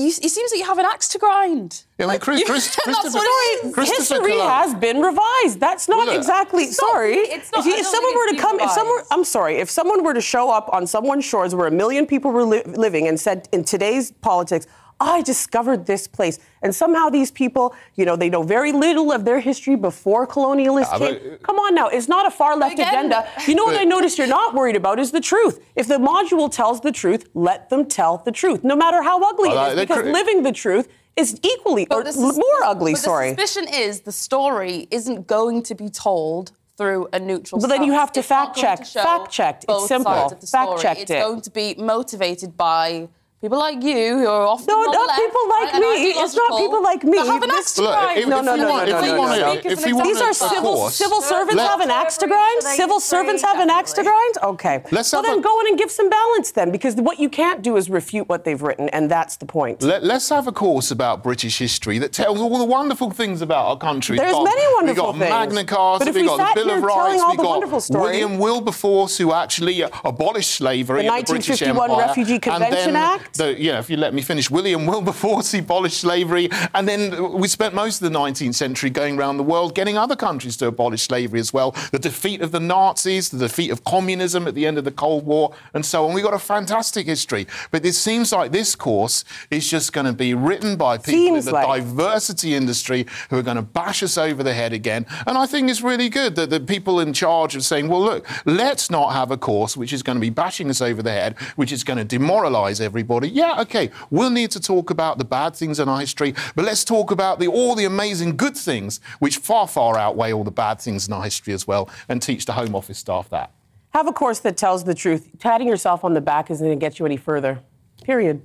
Speaker 3: you, it seems like you have an axe to grind.
Speaker 4: Yeah, like Chris, Chris, *laughs* Christopher,
Speaker 2: history has been revised. That's not well, exactly. sorry, it's not, if, if someone were to come, revised. if someone, I'm sorry, if someone were to show up on someone's shores where a million people were li- living and said, in today's politics, I discovered this place. And somehow these people, you know, they know very little of their history before colonialists yeah, came. But, Come on now, it's not a far left again, agenda. You know what I noticed you're not worried about is the truth. If the module tells the truth, let them tell the truth, no matter how ugly well, it is, because cr- living the truth is equally or sus- more ugly.
Speaker 3: But
Speaker 2: sorry.
Speaker 3: The suspicion is the story isn't going to be told through a neutral.
Speaker 2: But then you have to it's fact check. Fact checked. It's simple. Fact checked
Speaker 3: it. It's going to be motivated by People like you who are often
Speaker 2: no, not people like me. It's not people like me.
Speaker 3: Have an axe to grind.
Speaker 2: No, no, no, no, no, no. These are civil civil servants have an axe to grind. Civil servants have an axe to grind. Okay. Let's well, then go in and give some balance then, because what you can't do is refute what they've written, and that's the point.
Speaker 4: Let, us have a course about British history that tells all the wonderful things about our country.
Speaker 2: There's many wonderful
Speaker 4: things. We got Magna Carta. We got the Bill of Rights. We got William Wilberforce, who actually abolished slavery in the British Empire.
Speaker 2: 1951 Refugee Convention Act.
Speaker 4: So, yeah, if you let me finish, William Wilberforce abolished slavery, and then we spent most of the 19th century going around the world getting other countries to abolish slavery as well. The defeat of the Nazis, the defeat of communism at the end of the Cold War, and so on. We've got a fantastic history. But it seems like this course is just going to be written by people seems in the like. diversity industry who are going to bash us over the head again. And I think it's really good that the people in charge are saying, well, look, let's not have a course which is going to be bashing us over the head, which is going to demoralize everybody everybody, yeah, okay, we'll need to talk about the bad things in our history, but let's talk about the, all the amazing good things, which far, far outweigh all the bad things in our history as well, and teach the Home Office staff that.
Speaker 2: Have a course that tells the truth. Patting yourself on the back isn't going to get you any further. Period.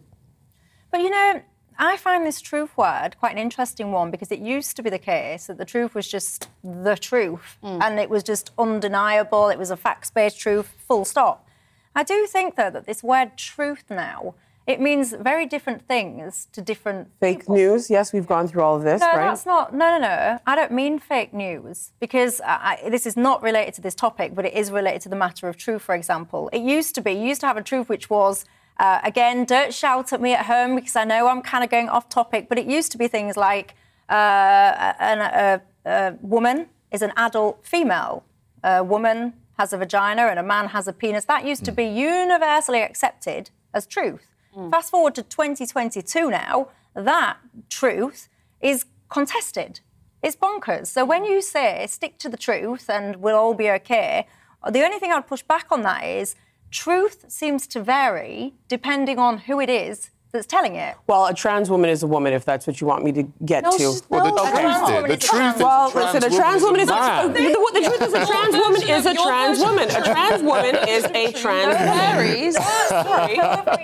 Speaker 1: But you know, I find this truth word quite an interesting one because it used to be the case that the truth was just the truth mm. and it was just undeniable, it was a facts based truth, full stop. I do think, though, that this word truth now. It means very different things to different
Speaker 2: fake
Speaker 1: people.
Speaker 2: news. Yes, we've gone through all of this,
Speaker 1: no,
Speaker 2: right?
Speaker 1: that's not. No, no, no. I don't mean fake news because I, this is not related to this topic, but it is related to the matter of truth. For example, it used to be you used to have a truth which was uh, again, don't shout at me at home because I know I'm kind of going off topic, but it used to be things like uh, a, a, woman is an adult female, a woman has a vagina and a man has a penis. That used to be universally accepted as truth. Mm. Fast forward to 2022 now, that truth is contested. It's bonkers. So when you say stick to the truth and we'll all be okay, the only thing I'd push back on that is truth seems to vary depending on who it is that's telling it.
Speaker 2: Well, a trans woman is a woman, if that's what you want me to get
Speaker 1: no,
Speaker 2: to.
Speaker 4: Well,
Speaker 1: the
Speaker 4: okay.
Speaker 1: truth,
Speaker 4: the truth is
Speaker 2: well,
Speaker 4: a trans
Speaker 2: listen, a trans woman is a,
Speaker 4: man.
Speaker 2: the, the, truth is a trans *laughs* woman is a trans woman. A trans woman is a trans
Speaker 3: woman.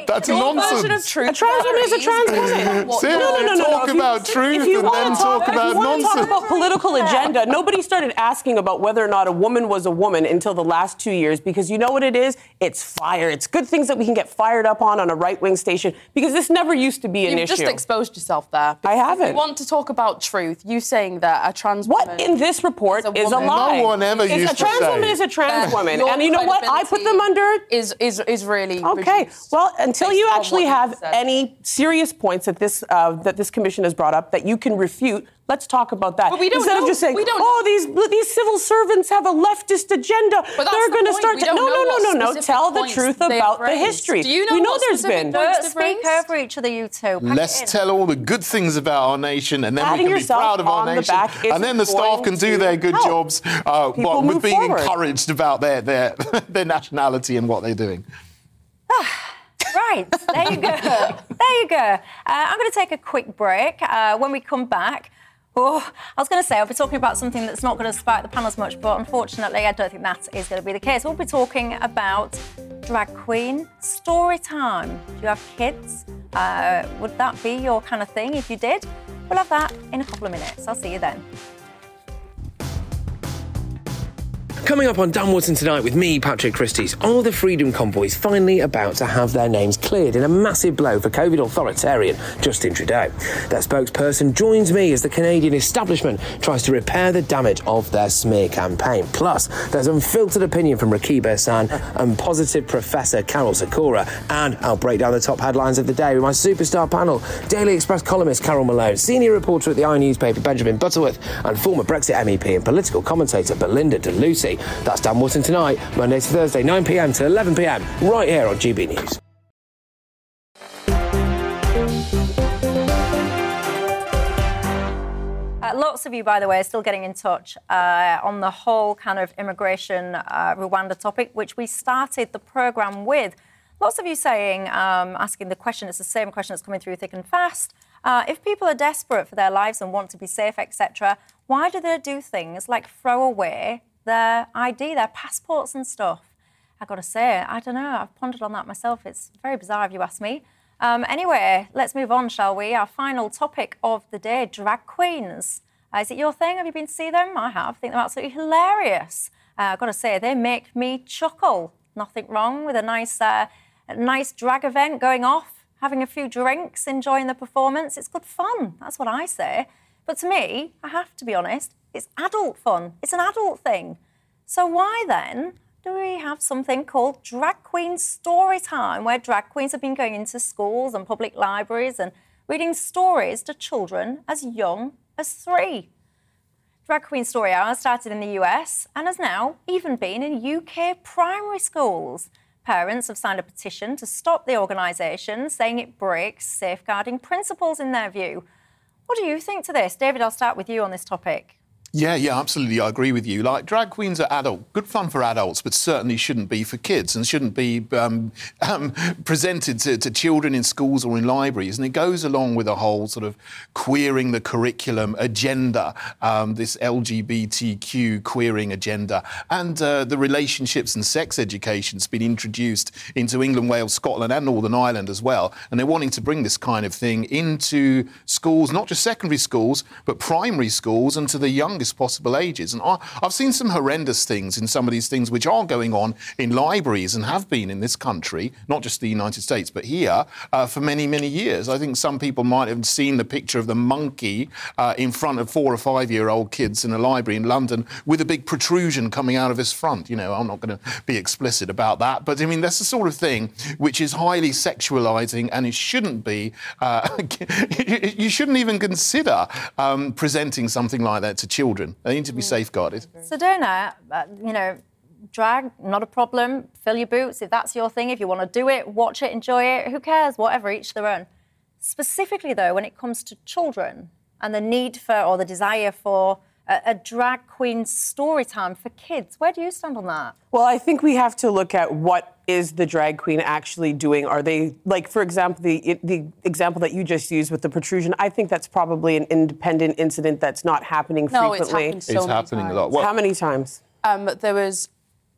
Speaker 4: That's
Speaker 3: Your
Speaker 4: nonsense.
Speaker 3: version of truth
Speaker 2: a trans woman is a trans woman.
Speaker 4: Seriously,
Speaker 2: no, no, no, no,
Speaker 4: talk
Speaker 2: no.
Speaker 4: about
Speaker 2: you,
Speaker 4: truth
Speaker 2: if you
Speaker 4: and then
Speaker 2: talk,
Speaker 4: talk about
Speaker 2: if you want
Speaker 4: nonsense.
Speaker 2: to talk about political agenda, nobody started asking about whether or not a woman was a woman until the last two years because you know what it is? It's fire. It's good things that we can get fired up on on a right wing station because this never used to be an issue.
Speaker 3: You've
Speaker 2: issue.
Speaker 3: just exposed yourself there.
Speaker 2: I haven't.
Speaker 3: You want to talk about truth. You saying that a trans
Speaker 2: What
Speaker 3: woman
Speaker 2: in this report
Speaker 3: is a,
Speaker 2: is a lie?
Speaker 4: No one ever
Speaker 2: It's-
Speaker 4: used
Speaker 2: a trans
Speaker 4: say.
Speaker 2: woman is a trans woman, and you know what? I put them under.
Speaker 3: is is is really
Speaker 2: Okay. Well, until you actually
Speaker 3: you've
Speaker 2: any serious points that this uh, that this commission has brought up that you can refute, let's talk about that.
Speaker 3: But we don't
Speaker 2: Instead
Speaker 3: know-
Speaker 2: of just saying, "Oh, these these civil servants have a leftist agenda.
Speaker 3: But that's
Speaker 2: They're
Speaker 3: the
Speaker 2: going to start." To-" no, no, no, no, no. Tell the truth about the history.
Speaker 3: Do you know
Speaker 2: we know
Speaker 3: what
Speaker 2: there's
Speaker 3: specific
Speaker 2: been.
Speaker 3: points
Speaker 1: Don't speak
Speaker 3: raised?
Speaker 1: over each other, you two. Pack
Speaker 4: Let's tell all the good things about our nation, and then
Speaker 2: Patting
Speaker 4: we can be proud of our
Speaker 2: on the
Speaker 4: nation.
Speaker 2: back
Speaker 4: and then the staff can do their good
Speaker 2: help
Speaker 4: jobs uh,
Speaker 2: people
Speaker 4: what, with being
Speaker 2: forward.
Speaker 4: encouraged about their, their, *laughs* their nationality and what they're doing. *sighs*
Speaker 1: Right, there you go. there you go. Uh, I'm going to take a quick break. Uh, when we come back, oh, I was going to say I'll be talking about something that's not going to spark the panels much, but unfortunately, I don't think that is going to be the case. We'll be talking about drag queen story time. Do you have kids? Uh, would that be your kind of thing if you did? We'll have that in a couple of minutes. I'll see you then.
Speaker 5: Coming up on Dan Wootton tonight with me, Patrick Christys, are the Freedom Convoys finally about to have their names cleared in a massive blow for COVID authoritarian Justin Trudeau? Their spokesperson joins me as the Canadian establishment tries to repair the damage of their smear campaign. Plus, there's unfiltered opinion from Rakib Ehsan and positive Professor Karol Sikora. And I'll break down the top headlines of the day with my superstar panel Daily Express columnist Carol Malone, senior reporter at the i newspaper Benjamin Butterworth, and former Brexit MEP and political commentator Belinda de Lucy. That's Dan Wootton tonight, Monday to Thursday, 9 pm to 11 pm, right here on GB News.
Speaker 1: Uh, lots of you, by the way, are still getting in touch uh, on the whole kind of immigration uh, Rwanda topic, which we started the programme with. Lots of you saying, um, asking the question, it's the same question that's coming through thick and fast. Uh, if people are desperate for their lives and want to be safe, etc., why do they do things like throw away their ID, their passports and stuff? I got to say, I don't know. I've pondered on that myself. It's very bizarre if you ask me. Um, anyway, let's move on, shall we? Our final topic of the day drag queens. Uh, is it your thing? Have you been to see them? I have. I think they're absolutely hilarious. Uh, I've got to say, they make me chuckle. Nothing wrong with a nice, uh, nice drag event going off, having a few drinks, enjoying the performance. It's good fun. That's what I say. But to me, I have to be honest, it's adult fun. It's an adult thing. So why then do we have something called Drag Queen Story Time, where drag queens have been going into schools and public libraries and reading stories to children as young as three? Drag Queen Story Hour started in the US and has now even been in UK primary schools. Parents have signed a petition to stop the organisation, saying it breaks safeguarding principles in their view. What do you think to this? David, I'll start with you on this topic.
Speaker 4: Yeah, yeah, absolutely. I agree with you. Like, drag queens are adult, good fun for adults, but certainly shouldn't be for kids and shouldn't be um, *laughs* um, presented to, to, children in schools or in libraries. And it goes along with a whole sort of queering the curriculum agenda, um, this LGBTQ queering agenda, and uh, the relationships and sex education has been introduced into England, Wales, Scotland, and Northern Ireland as well. And they're wanting to bring this kind of thing into schools, not just secondary schools, but primary schools and to the young youngest possible ages. And I, have seen some horrendous things in some of these things which are going on in libraries and have been in this country, not just the United States, but here uh, for many, many years. I think some people might have seen the picture of the monkey uh, in front of four or five year old kids in a library in London with a big protrusion coming out of his front. You know, I'm not going to be explicit about that, but I mean, that's the sort of thing which is highly sexualizing and it shouldn't be, uh, *laughs* you shouldn't even consider um, presenting something like that to children children. They need to be safeguarded.
Speaker 1: Sedona, uh, you know, drag, not a problem. Fill your boots if that's your thing. If you want to do it, watch it, enjoy it. Who cares? Whatever, each their own. Specifically, though, when it comes to children and the need for or the desire for a, a drag queen story time for kids, where do you stand on that?
Speaker 2: Well, I think we have to look at what is the drag queen actually doing? Are they like, for example, the the example that you just used with the protrusion? I think that's probably an independent incident that's not happening
Speaker 3: no,
Speaker 2: frequently.
Speaker 3: It's, so
Speaker 4: it's happening
Speaker 3: times.
Speaker 4: a lot. What?
Speaker 2: How many times?
Speaker 3: Um, there was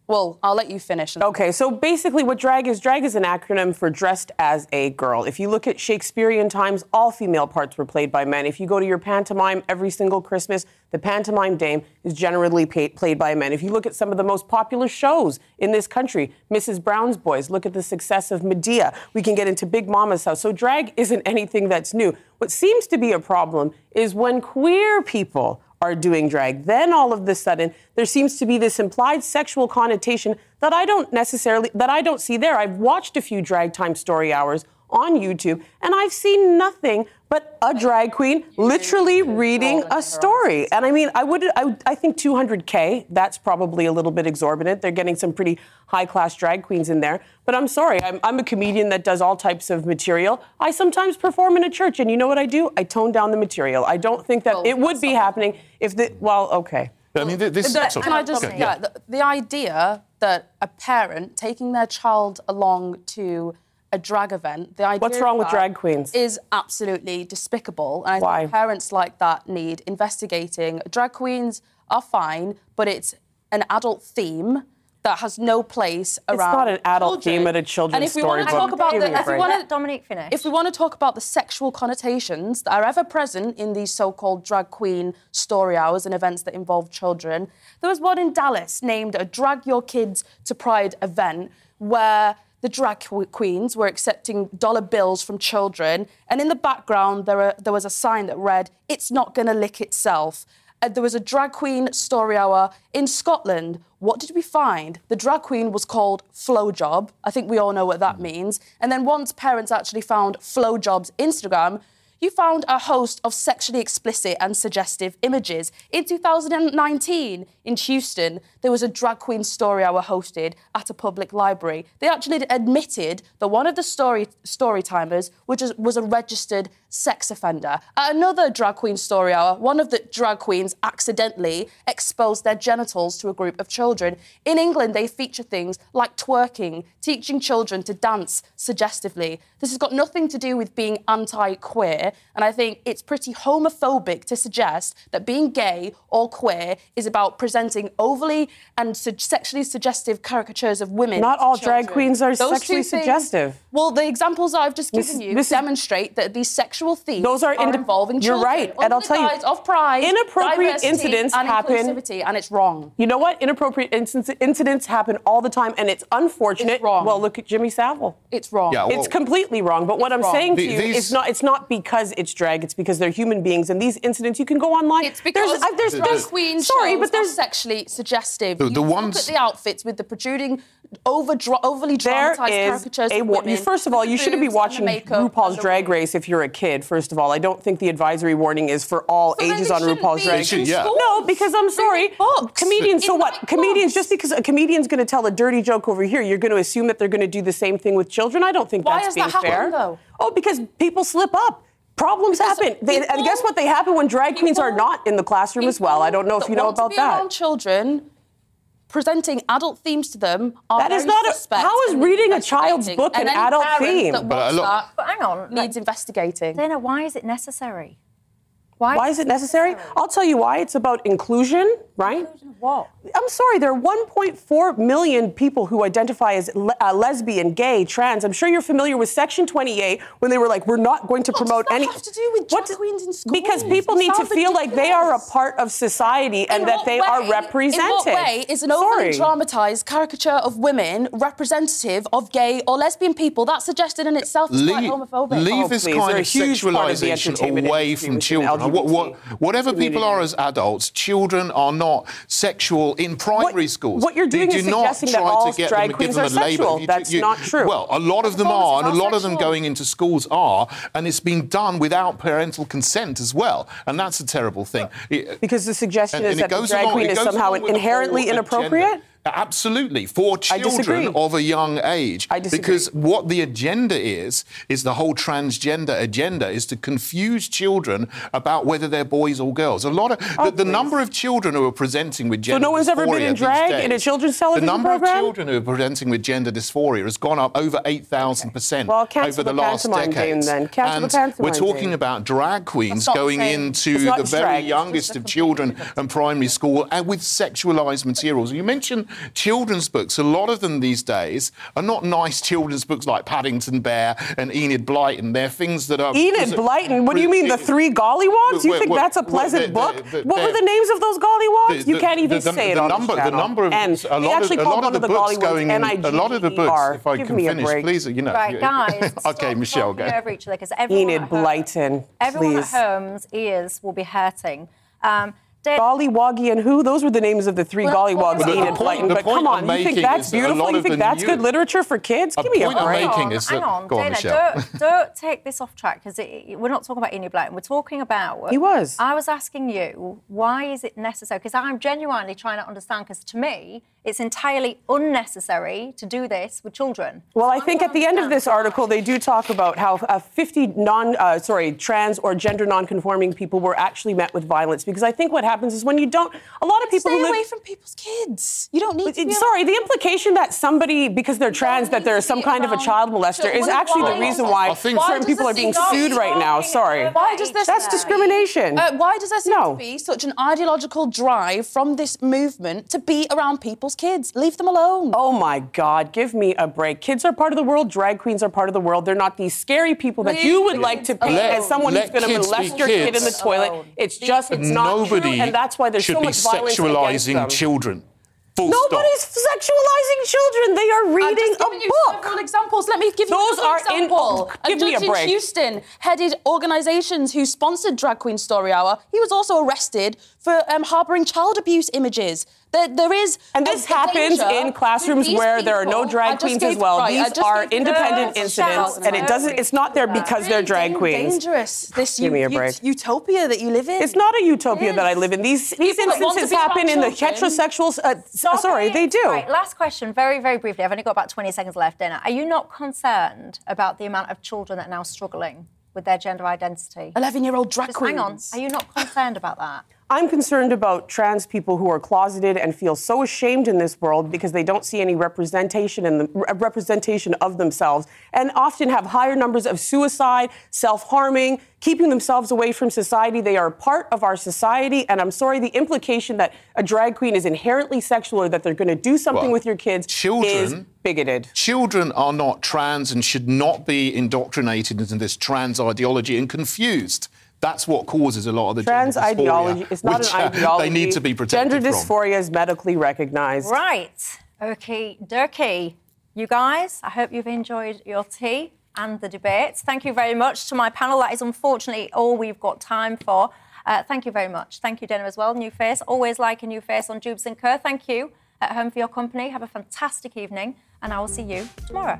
Speaker 3: well, I'll let you finish.
Speaker 2: Okay, so basically, what drag is drag is an acronym for dressed as a girl. If you look at Shakespearean times, all female parts were played by men. If you go to your pantomime every single Christmas, the pantomime dame is generally pay- played by men. If you look at some of the most popular shows in this country, Mrs. Brown's Boys, look at the success of Madea. We can get into Big Mama's house. So drag isn't anything that's new. What seems to be a problem is when queer people are doing drag. Then all of a the sudden, there seems to be this implied sexual connotation that I don't necessarily, that I don't see there. I've watched a few drag time story hours on YouTube, and I've seen nothing but a drag queen literally reading a story. And I mean, I would, I, I think 200K, that's probably a little bit exorbitant. They're getting some pretty high class drag queens in there. But I'm sorry, I'm, I'm a comedian that does all types of material. I sometimes perform in a church, and you know what I do? I tone down the material. I don't think that well, it would be happening if the, well, okay.
Speaker 4: I mean, this.
Speaker 3: The, can I just, yeah, the, the idea that a parent taking their child along to a drag event. The idea
Speaker 2: What's wrong with drag queens?
Speaker 3: Is absolutely despicable.
Speaker 2: And I Why?
Speaker 3: think parents like that need investigating. Drag queens are fine, but it's an adult theme that has no place around.
Speaker 2: It's not an adult
Speaker 3: children.
Speaker 2: theme at a children's
Speaker 3: and if we
Speaker 2: storybook.
Speaker 3: Want to talk about the,
Speaker 1: if we want to, Dominique finish.
Speaker 3: If we want to talk about the sexual connotations that are ever present in these so-called drag queen story hours and events that involve children, there was one in Dallas named a Drag Your Kids to Pride event where the drag queens were accepting dollar bills from children, and in the background there, are, there was a sign that read, "It's not going to lick itself." Uh, there was a drag queen story hour in Scotland. What did we find? The drag queen was called Flowjob. I think we all know what that means. And then once parents actually found Flowjob's Instagram, you found a host of sexually explicit and suggestive images. In 2019, in Houston, there was a drag queen story hour hosted at a public library. They actually admitted that one of the story story timers was, was a registered sex offender. At another drag queen story hour, one of the drag queens accidentally exposed their genitals to a group of children. In England, they feature things like twerking, teaching children to dance suggestively. This has got nothing to do with being anti queer, and I think it's pretty homophobic to suggest that being gay or queer is about presenting overly and su- sexually suggestive caricatures of women.
Speaker 2: Not all drag queens are Those sexually suggestive.
Speaker 3: Well, the examples I've just given you demonstrate that these sexual themes
Speaker 2: Those are,
Speaker 3: are involving
Speaker 2: You're right, and I'll tell you,
Speaker 3: of pride,
Speaker 2: inappropriate incidents
Speaker 3: and
Speaker 2: happen,
Speaker 3: and it's wrong.
Speaker 2: You know what? Inappropriate incidents happen all the time, and it's unfortunate.
Speaker 3: It's wrong.
Speaker 2: Well, look at Jimmy Savile.
Speaker 3: It's wrong.
Speaker 2: Yeah, well, it's completely wrong. But what I'm
Speaker 3: wrong.
Speaker 2: saying to you these... is not. It's not because it's drag. It's because they're human beings, and these incidents you can go online.
Speaker 3: It's because there's, there's, there's, there's queen
Speaker 2: sorry, but there's
Speaker 3: sexually suggestive.
Speaker 4: The, the
Speaker 3: you
Speaker 4: ones...
Speaker 3: look at the outfits with the protruding, over overly dramatized caricatures.
Speaker 2: A,
Speaker 3: of women,
Speaker 2: first of all, you shouldn't be watching RuPaul's Drag Race if you're a kid. First of all, I don't think the advisory warning is for all
Speaker 3: so
Speaker 2: ages on RuPaul's Drag
Speaker 4: Race. Yeah.
Speaker 2: No, because I'm sorry, comedians. So what? Comedians. Just because a comedian's going to tell a dirty joke over here, you're going to assume that they're going to do the same thing with children. I don't think
Speaker 3: Why
Speaker 2: that's
Speaker 3: being
Speaker 2: that
Speaker 3: fair.
Speaker 2: Though? Oh, because people slip up Problems happen. They, and guess what? They happen when drag queens are not in the classroom as well. I don't know if you know
Speaker 3: want to
Speaker 2: about
Speaker 3: be
Speaker 2: that.
Speaker 3: Around children presenting adult themes to them are
Speaker 2: That is
Speaker 3: very
Speaker 2: not a- how is reading a child's book
Speaker 3: and
Speaker 2: an
Speaker 3: any
Speaker 2: adult theme?
Speaker 3: That
Speaker 4: But a
Speaker 3: wants
Speaker 4: lot-
Speaker 3: that
Speaker 1: But hang on.
Speaker 3: needs investigating.
Speaker 1: Dana, why is it necessary?
Speaker 2: Why is it necessary? I'll tell you why. It's about inclusion, right?
Speaker 1: What?
Speaker 2: I'm sorry, there are 1.4 million people who identify as le- uh, lesbian, gay, trans. I'm sure you're familiar with Section 28 when they were like, we're not going to
Speaker 3: What does
Speaker 2: promote
Speaker 3: that
Speaker 2: any.
Speaker 3: have to do with
Speaker 2: What
Speaker 3: drag queens in schools?
Speaker 2: Because people need to
Speaker 3: sounds
Speaker 2: feel like they are a part of society and
Speaker 3: In
Speaker 2: that
Speaker 3: what
Speaker 2: they are represented.
Speaker 3: In what way is an overly dramatized caricature of women representative of gay or lesbian people? That suggested in itself is quite
Speaker 4: leave,
Speaker 3: homophobic.
Speaker 4: leave
Speaker 2: Oh,
Speaker 4: this
Speaker 2: please,
Speaker 4: kind of
Speaker 2: a of
Speaker 4: sexualization away from children. What, what, whatever people are as adults, children are not sexual in primary
Speaker 2: What-
Speaker 4: schools.
Speaker 2: what you're
Speaker 4: They
Speaker 2: doing
Speaker 4: do
Speaker 2: is
Speaker 4: not
Speaker 2: suggesting that
Speaker 4: try
Speaker 2: all
Speaker 4: to get
Speaker 2: drag
Speaker 4: them give
Speaker 2: queens
Speaker 4: them
Speaker 2: are
Speaker 4: a label.
Speaker 2: sexual.
Speaker 4: You-
Speaker 2: That's
Speaker 4: you-
Speaker 2: not true.
Speaker 4: Well, a lot of them are, and a lot of them going into schools are, and it's been done without parental consent as well, and that's a terrible thing.
Speaker 2: Because the suggestion
Speaker 4: and-
Speaker 2: is
Speaker 4: and
Speaker 2: that the drag
Speaker 4: along-
Speaker 2: queen is somehow
Speaker 4: along with the
Speaker 2: inherently inappropriate.
Speaker 4: agenda. Absolutely, for children of a young age.
Speaker 2: I disagree.
Speaker 4: Because what the agenda is, is the whole transgender agenda is to confuse children about whether they're boys or girls. A lot of oh, the, the
Speaker 2: Oh,
Speaker 4: number of children who are presenting with gender So
Speaker 2: no one's ever been
Speaker 4: dysphoria
Speaker 2: in
Speaker 4: these
Speaker 2: drag in a
Speaker 4: days-
Speaker 2: children's television
Speaker 4: The number
Speaker 2: program?
Speaker 4: of children who are presenting with gender dysphoria has gone up over 8,000%
Speaker 2: Well, cancel
Speaker 4: over the
Speaker 2: the
Speaker 4: last
Speaker 2: pantomime
Speaker 4: decade.
Speaker 2: game then. Cancel the
Speaker 4: and we're talking
Speaker 2: game.
Speaker 4: about drag queens
Speaker 3: That's not the
Speaker 4: going
Speaker 3: same.
Speaker 4: into
Speaker 2: It's
Speaker 4: the very
Speaker 2: drag,
Speaker 4: youngest of children and primary school and with sexualized materials. You mentioned children's books. A lot of them these days are not nice children's books like Paddington Bear and Enid Blyton. They're things that are.
Speaker 2: Enid Blyton. What do you mean, the three gollywogs? You think that's a pleasant
Speaker 4: they're-
Speaker 2: book?
Speaker 4: they're-
Speaker 2: what were the names of those gollywogs? You can't even
Speaker 4: the-
Speaker 2: say it
Speaker 4: the
Speaker 2: on
Speaker 4: number,
Speaker 2: this.
Speaker 4: The number of
Speaker 2: and
Speaker 4: a
Speaker 2: they
Speaker 4: lot
Speaker 2: actually
Speaker 4: of, a
Speaker 2: called
Speaker 4: lot
Speaker 2: one
Speaker 4: of
Speaker 2: of
Speaker 4: the
Speaker 2: the
Speaker 4: books going in. A lot of the books, if I
Speaker 2: Give
Speaker 4: can
Speaker 2: me a
Speaker 4: finish,
Speaker 2: break.
Speaker 4: please, you know.
Speaker 1: Right,
Speaker 4: you-
Speaker 1: guys. *laughs*
Speaker 4: okay,
Speaker 1: stop
Speaker 4: Michelle,
Speaker 1: talking
Speaker 4: go.
Speaker 1: over each other because everyone
Speaker 2: Enid
Speaker 1: at home-
Speaker 2: Blyton,
Speaker 1: Everyone at home's ears will be hurting. Um, Dave,
Speaker 2: Gollywoggy and who? Those were the names of the three
Speaker 3: Well,
Speaker 2: gollywogs,
Speaker 3: well, the-
Speaker 2: Enid
Speaker 3: point-
Speaker 2: Blyton. But come
Speaker 4: I'm
Speaker 2: on, you think that's
Speaker 4: is that
Speaker 2: beautiful?
Speaker 4: lot
Speaker 2: You think that's good literature for kids?
Speaker 4: A
Speaker 2: Give me a
Speaker 4: point I'm
Speaker 2: break.
Speaker 4: making
Speaker 1: hang
Speaker 4: is
Speaker 1: on,
Speaker 4: that-
Speaker 1: hang on,
Speaker 4: go on,
Speaker 1: Dana,
Speaker 4: Michelle.
Speaker 1: don't, don't take this off track because we're not talking about Enid Blyton. We're talking about.
Speaker 2: He was.
Speaker 1: I was asking you why is it necessary? Because I'm genuinely trying to understand. Because to me, it's entirely unnecessary to do this with children.
Speaker 2: Well,
Speaker 1: So
Speaker 2: I think at the end of this article, they do talk about how uh, 50 non, uh, sorry, trans or gender non-conforming people were actually met with violence. Because I think what happens is when you don't, a lot of people
Speaker 3: Stay
Speaker 2: who live.
Speaker 3: away from people's kids. You don't need to. Be
Speaker 2: Sorry, the implication that somebody, because they're trans, that
Speaker 3: need
Speaker 2: there
Speaker 3: to
Speaker 2: is some kind of a child molester is
Speaker 3: children.
Speaker 2: actually the reason why
Speaker 4: I think-
Speaker 2: certain people are being
Speaker 3: need to be
Speaker 2: sued right now. Sorry.
Speaker 3: Why does this
Speaker 2: That's
Speaker 3: have to be-
Speaker 2: discrimination.
Speaker 3: Uh, why does there seem
Speaker 2: No.
Speaker 3: to be such an ideological drive from this movement to be around people's kids? Leave them alone.
Speaker 2: Oh my God, give me a break. Kids are part of the world, drag queens are part of the world. They're not these scary people that you would like to paint
Speaker 3: Let-
Speaker 2: as someone who's going to molest
Speaker 4: be
Speaker 2: your kid in the toilet.
Speaker 3: Alone.
Speaker 2: It's just,
Speaker 3: kids
Speaker 2: it's not
Speaker 4: Nobody
Speaker 2: true, and that's why there's
Speaker 4: should
Speaker 2: so
Speaker 4: be
Speaker 2: much violence
Speaker 4: sexualizing children. Full stop.
Speaker 2: Nobody's sexualizing children. They are
Speaker 3: I'm
Speaker 2: reading
Speaker 3: just
Speaker 2: a
Speaker 3: giving you
Speaker 2: book.
Speaker 3: several examples. Let me give you
Speaker 2: Those
Speaker 3: another
Speaker 2: are in-
Speaker 3: example.
Speaker 2: oh, give
Speaker 3: a
Speaker 2: me a
Speaker 3: judge in. Houston headed organisations who sponsored Drag Queen Story Hour. He was also arrested for um, harbouring child abuse images. There, there is
Speaker 2: And this happens
Speaker 3: danger
Speaker 2: in classrooms
Speaker 3: with these
Speaker 2: where there are no drag queens as well.
Speaker 3: right,
Speaker 2: These are independent incidents, and it doesn't. It's not there because they're drag
Speaker 3: Very
Speaker 2: queens.
Speaker 3: Dangerous. This
Speaker 2: Give me a
Speaker 3: u-
Speaker 2: break.
Speaker 3: utopia that you live in.
Speaker 2: It's not a utopia that I live in. These these
Speaker 3: People that want to
Speaker 2: instances happen in the heterosexuals. Uh, s- sorry, they do.
Speaker 1: Right, last question, very, very briefly. I've only got about 20 seconds left, Dana. Are you not concerned about the amount of children that are now struggling with their gender identity?
Speaker 3: 11-year-old drag
Speaker 1: Just
Speaker 3: queens.
Speaker 1: hang on. Are you not concerned about that?
Speaker 2: I'm concerned about trans people who are closeted and feel so ashamed in this world because they don't see any representation in the representation of themselves, and often have higher numbers of suicide, self-harming, keeping themselves away from society. They are part of our society, and I'm sorry, the implication that a drag queen is inherently sexual or that they're going to do something
Speaker 4: Well,
Speaker 2: with your kids is
Speaker 4: children-
Speaker 2: bigoted.
Speaker 4: Children are not trans and should not be indoctrinated into this trans ideology and confused. That's what causes a lot of the
Speaker 2: Trans
Speaker 4: gender dysphoria,
Speaker 2: ideology is not
Speaker 4: which,
Speaker 2: an
Speaker 4: uh,
Speaker 2: ideology.
Speaker 4: They need to be protected
Speaker 2: Gender
Speaker 4: from.
Speaker 2: dysphoria is medically recognized.
Speaker 1: Right. Okay, Durkee. You guys, I hope you've enjoyed your tea and the debate. Thank you very much to my panel. That is unfortunately all we've got time for. Uh, thank you very much. Thank you, Dana, as well. New face. Always like a new face on Dewbs and Co. Thank you at home for your company. Have a fantastic evening, and I will see you tomorrow.